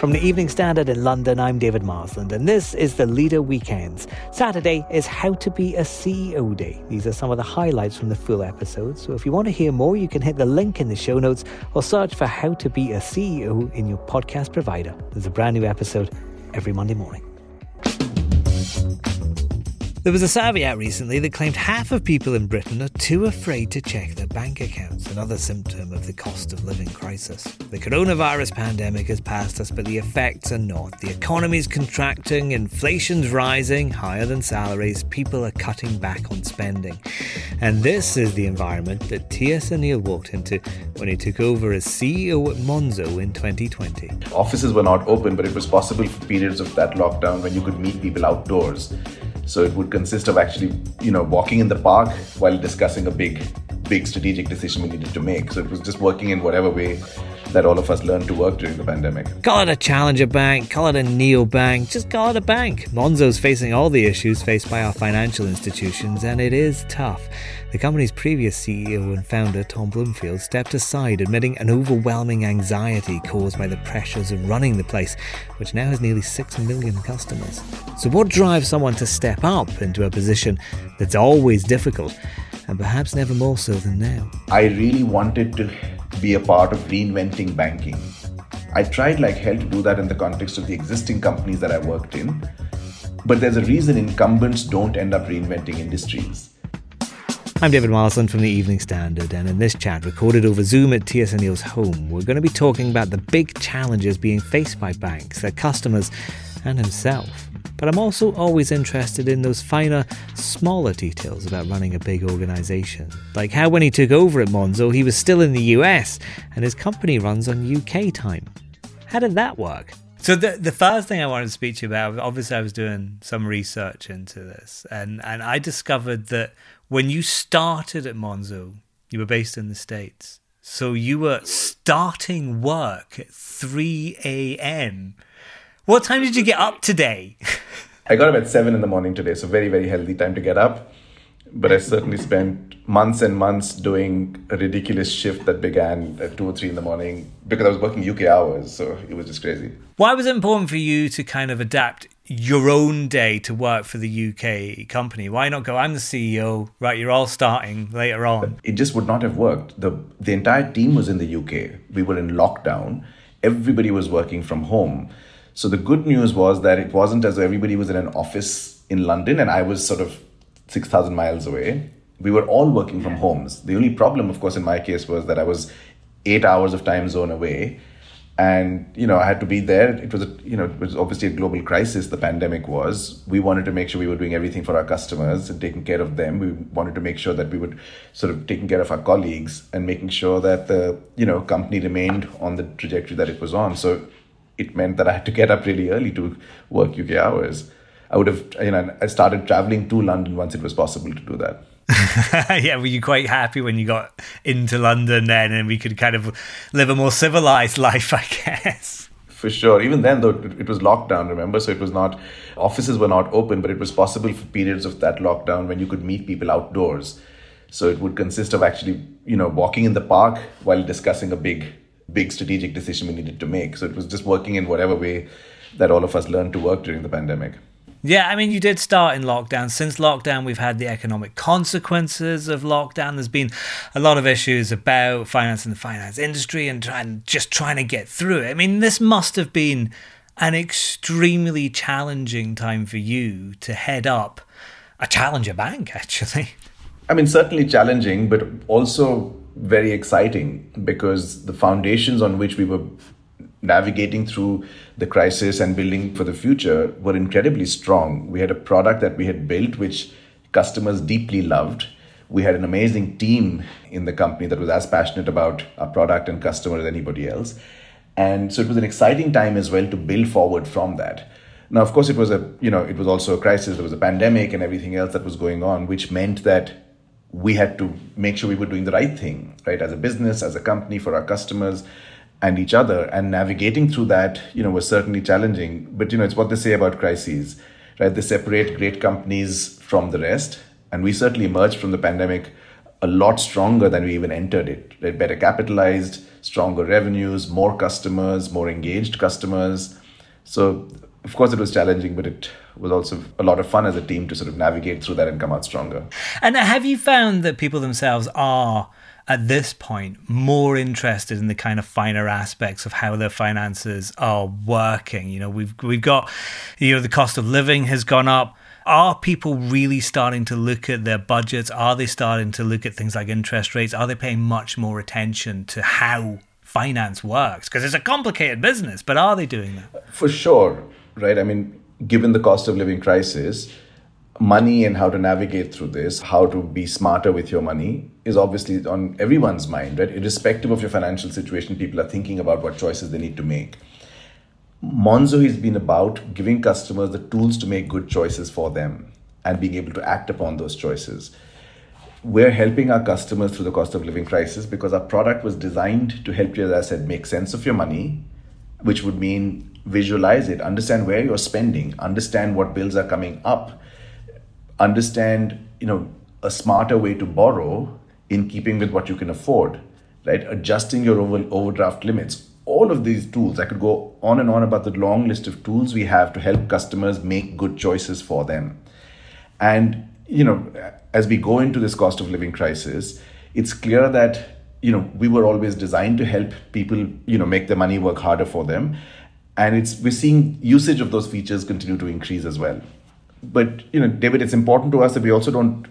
From the Evening Standard in London, I'm David Marsland, and this is the Leader Weekends. Saturday is How to Be a CEO Day. These are some of the highlights from the full episode. So if you want to hear more, you can hit the link in the show notes or search for How to Be a CEO in your podcast provider. There's a brand new episode every Monday morning. There was a survey out recently that claimed half of people in Britain are too afraid to check their bank accounts, another symptom of the cost of living crisis. The coronavirus pandemic has passed us, but the effects are not. The economy's contracting, inflation's rising, higher than salaries, people are cutting back on spending. And this is the environment that T.S. Anil walked into when he took over as CEO at Monzo in 2020. Offices were not open, but it was possible for periods of that lockdown when you could meet people outdoors. So it would consist of actually, you know, walking in the park while discussing a big, big strategic decision we needed to make. So it was just working in whatever way that all of us learned to work during the pandemic. Call it a challenger bank, call it a neo bank, just call it a bank. Monzo's facing all the issues faced by our financial institutions, and it is tough. The company's previous CEO and founder, Tom Blomfield, stepped aside, admitting an overwhelming anxiety caused by the pressures of running the place, which now has nearly 6 million customers. So, what drives someone to step up into a position that's always difficult, and perhaps never more so than now? I really wanted to be a part of reinventing banking. I tried like hell to do that in the context of the existing companies that I worked in. But there's a reason incumbents don't end up reinventing industries. I'm David Marsland from the Evening Standard, and in this chat, recorded over Zoom at T.S. Anil's home, we're going to be talking about the big challenges being faced by banks, their customers, and himself. But I'm also always interested in those finer, smaller details about running a big organisation. Like how when he took over at Monzo, he was still in the US, and his company runs on UK time. How did that work? So the the first thing I wanted to speak to you about, obviously, I was doing some research into this, and and I discovered that when you started at Monzo, you were based in the States. So you were starting work at 3 a.m. What time did you get up today? I got up at 7 in the morning today, so very, very healthy time to get up. But I certainly spent months and months doing a ridiculous shift that began at 2 or 3 in the morning because I was working UK hours, so it was just crazy. Why was it important for you to kind of adapt your own day to work for the UK company? Why not go, I'm the CEO, right? You're all starting later on. It just would not have worked. The, the entire team was in the UK. We were in lockdown. Everybody was working from home. So the good news was that it wasn't as though everybody was in an office in London and I was sort of 6,000 miles away. We were all working from homes. The only problem, of course, in my case was that I was eight hours of time zone away. And you know i had to be there. It was a, you know it was obviously a global crisis the pandemic was. We wanted to make sure we were doing everything for our customers and taking care of them. We wanted to make sure that we were sort of taking care of our colleagues and making sure that the you know company remained on the trajectory that it was on. So it meant that i had to get up really early to work uk hours i would have you know i started traveling to london once it was possible to do that yeah, were you quite happy when you got into London then and we could kind of live a more civilized life, I guess? For sure. Even then, though, it was lockdown, remember? So it was not, offices were not open, but it was possible for periods of that lockdown when you could meet people outdoors. So it would consist of actually, you know, walking in the park while discussing a big, big strategic decision we needed to make. So it was just working in whatever way that all of us learned to work during the pandemic. Yeah, I mean, you did start in lockdown. Since lockdown, we've had the economic consequences of lockdown. There's been a lot of issues about finance and the finance industry and trying, just trying to get through it. I mean, this must have been an extremely challenging time for you to head up a challenger bank, actually. I mean, certainly challenging, but also very exciting because the foundations on which we were navigating through the crisis and building for the future were incredibly strong. We had a product that we had built which customers deeply loved. We had an amazing team in the company that was as passionate about our product and customer as anybody else. And so it was an exciting time as well to build forward from that. Now, of course, it was a you know it was also a crisis. There was a pandemic and everything else that was going on, which meant that we had to make sure we were doing the right thing, right, as a business, as a company, for our customers and each other. And navigating through that, you know, was certainly challenging. But you know, it's what they say about crises, right? They separate great companies from the rest. And we certainly emerged from the pandemic a lot stronger than we even entered it. Right? Better capitalized, stronger revenues, more customers, more engaged customers. So of course, it was challenging, but it was also a lot of fun as a team to sort of navigate through that and come out stronger. And have you found that people themselves are at this point more interested in the kind of finer aspects of how their finances are working? You know, we've we've got you know the cost of living has gone up. Are people really starting to look at their budgets? Are they starting to look at things like interest rates? Are they paying much more attention to how finance works? Because it's a complicated business, but are they doing that? For sure right? I mean, given the cost of living crisis, money and how to navigate through this, how to be smarter with your money is obviously on everyone's mind, right? Irrespective of your financial situation, people are thinking about what choices they need to make. Monzo has been about giving customers the tools to make good choices for them and being able to act upon those choices. We're helping our customers through the cost of living crisis because our product was designed to help you, as I said, make sense of your money, which would mean visualize it, understand where you're spending, understand what bills are coming up, understand, you know, a smarter way to borrow in keeping with what you can afford, right? Adjusting your over, overdraft limits. All of these tools, I could go on and on about the long list of tools we have to help customers make good choices for them. And, you know, as we go into this cost of living crisis, it's clear that you know we were always designed to help people you know make their money work harder for them and it's we're seeing usage of those features continue to increase as well. But you know david it's important to us that we also don't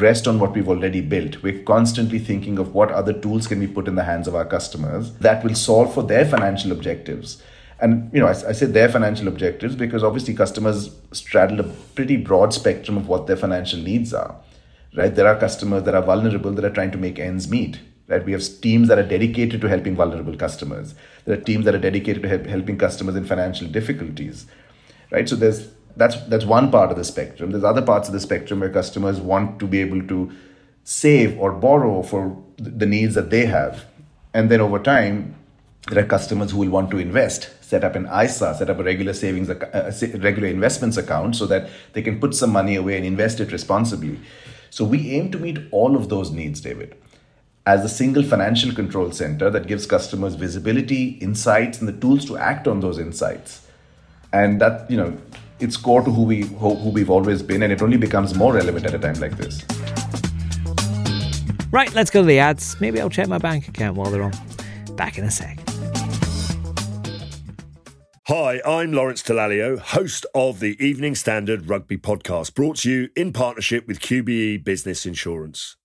rest on what we've already built. We're constantly thinking of what other tools can we put in the hands of our customers that will solve for their financial objectives. And you know I, I say their financial objectives because obviously customers straddle a pretty broad spectrum of what their financial needs are right? There are customers that are vulnerable that are trying to make ends meet right we have teams that are dedicated to helping vulnerable customers there are teams that are dedicated to help, helping customers in financial difficulties, right? So there's that's that's one part of the spectrum. There's other parts of the spectrum where customers want to be able to save or borrow for the needs that they have, and then over time, there are customers who will want to invest, set up an ISA, set up a regular savings, uh, a regular investments account, so that they can put some money away and invest it responsibly. So we aim to meet all of those needs, David as a single financial control center that gives customers visibility, insights, and the tools to act on those insights. And that, you know, it's core to who we who, who we've always been, and it only becomes more relevant at a time like this. Right, let's go to the ads. Maybe I'll check my bank account while they're on. Back in a sec. Hi, I'm Lawrence Dallaglio, host of the Evening Standard Rugby Podcast, brought to you in partnership with QBE Business Insurance.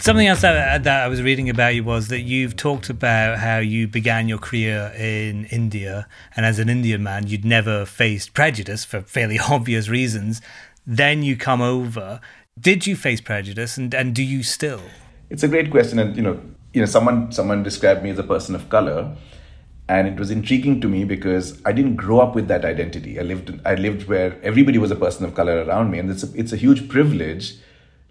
Something else that, that I was reading about you was that you've talked about how you began your career in India, and as an Indian man, you'd never faced prejudice for fairly obvious reasons. Then you come over. Did you face prejudice, and, and do you still? It's a great question, and you know, you know, someone someone described me as a person of color, and it was intriguing to me because I didn't grow up with that identity. I lived I lived where everybody was a person of color around me, and it's a, it's a huge privilege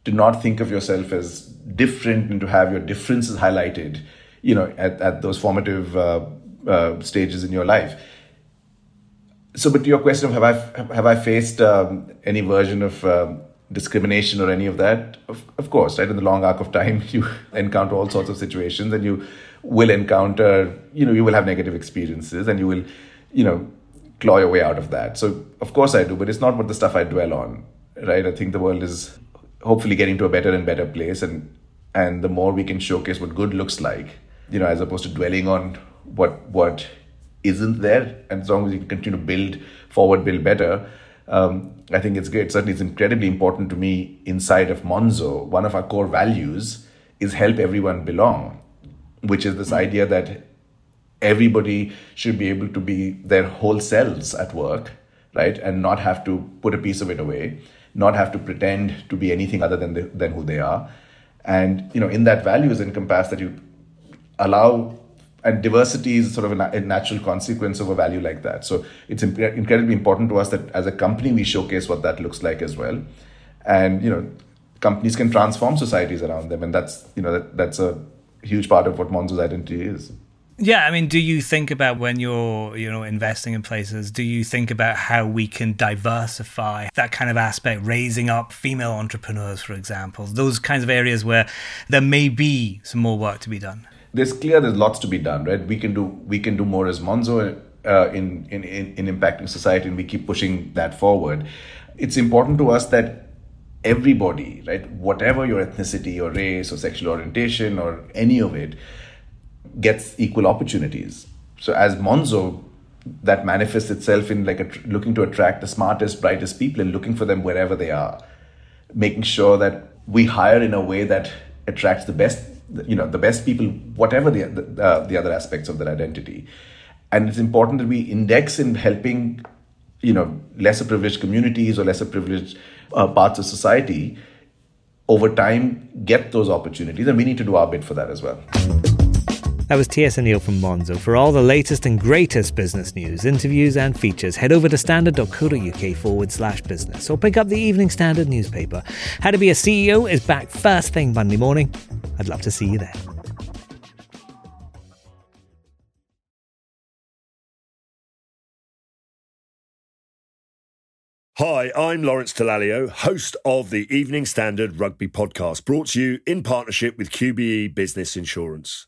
to not think of yourself as different and to have your differences highlighted, you know, at, at those formative uh, uh, stages in your life. So, but to your question of have I have I faced um, any version of um, discrimination or any of that? Of, of course, right. In the long arc of time, you encounter all sorts of situations, and you will encounter, you know, you will have negative experiences, and you will, you know, claw your way out of that. So, of course, I do, but it's not what the stuff I dwell on, right? I think the world is hopefully getting to a better and better place, and and the more we can showcase what good looks like, you know, as opposed to dwelling on what what isn't there, and as long as you continue to build forward, build better. Um, I think it's great. Certainly, it's incredibly important to me inside of Monzo. One of our core values is help everyone belong, which is this idea that everybody should be able to be their whole selves at work, right, and not have to put a piece of it away, not have to pretend to be anything other than the, than who they are, and you know, in that value is encompassed that you allow and diversity is sort of a, natural consequence of a value like that. So it's incredibly important to us that as a company we showcase what that looks like as well, and you know companies can transform societies around them, and that's you know that, that's a huge part of what Monzo's identity is. Yeah, I mean, do you think about when you're, you know, investing in places, do you think about how we can diversify that kind of aspect, raising up female entrepreneurs, for example, those kinds of areas where there may be some more work to be done? there's clear there's lots to be done, right? We can do we can do more as Monzo uh, in, in in impacting society, and we keep pushing that forward. It's important to us that everybody, right, whatever your ethnicity or race or sexual orientation or any of it, gets equal opportunities. So as Monzo, that manifests itself in like a, looking to attract the smartest, brightest people and looking for them wherever they are, making sure that we hire in a way that attracts the best you know the best people whatever the the, uh, the other aspects of their identity. And it's important that we index in helping you know lesser privileged communities or lesser privileged uh, parts of society over time get those opportunities. And we need to do our bit for that as well that was T.S. Anil from Monzo. For all the latest and greatest business news, interviews, and features, head over to standard.co.uk forward slash business or pick up the Evening Standard newspaper. How to Be a CEO is back first thing Monday morning. I'd love to see you there. Hi, I'm Lawrence Dallaglio, host of the Evening Standard Rugby Podcast, brought to you in partnership with QBE Business Insurance.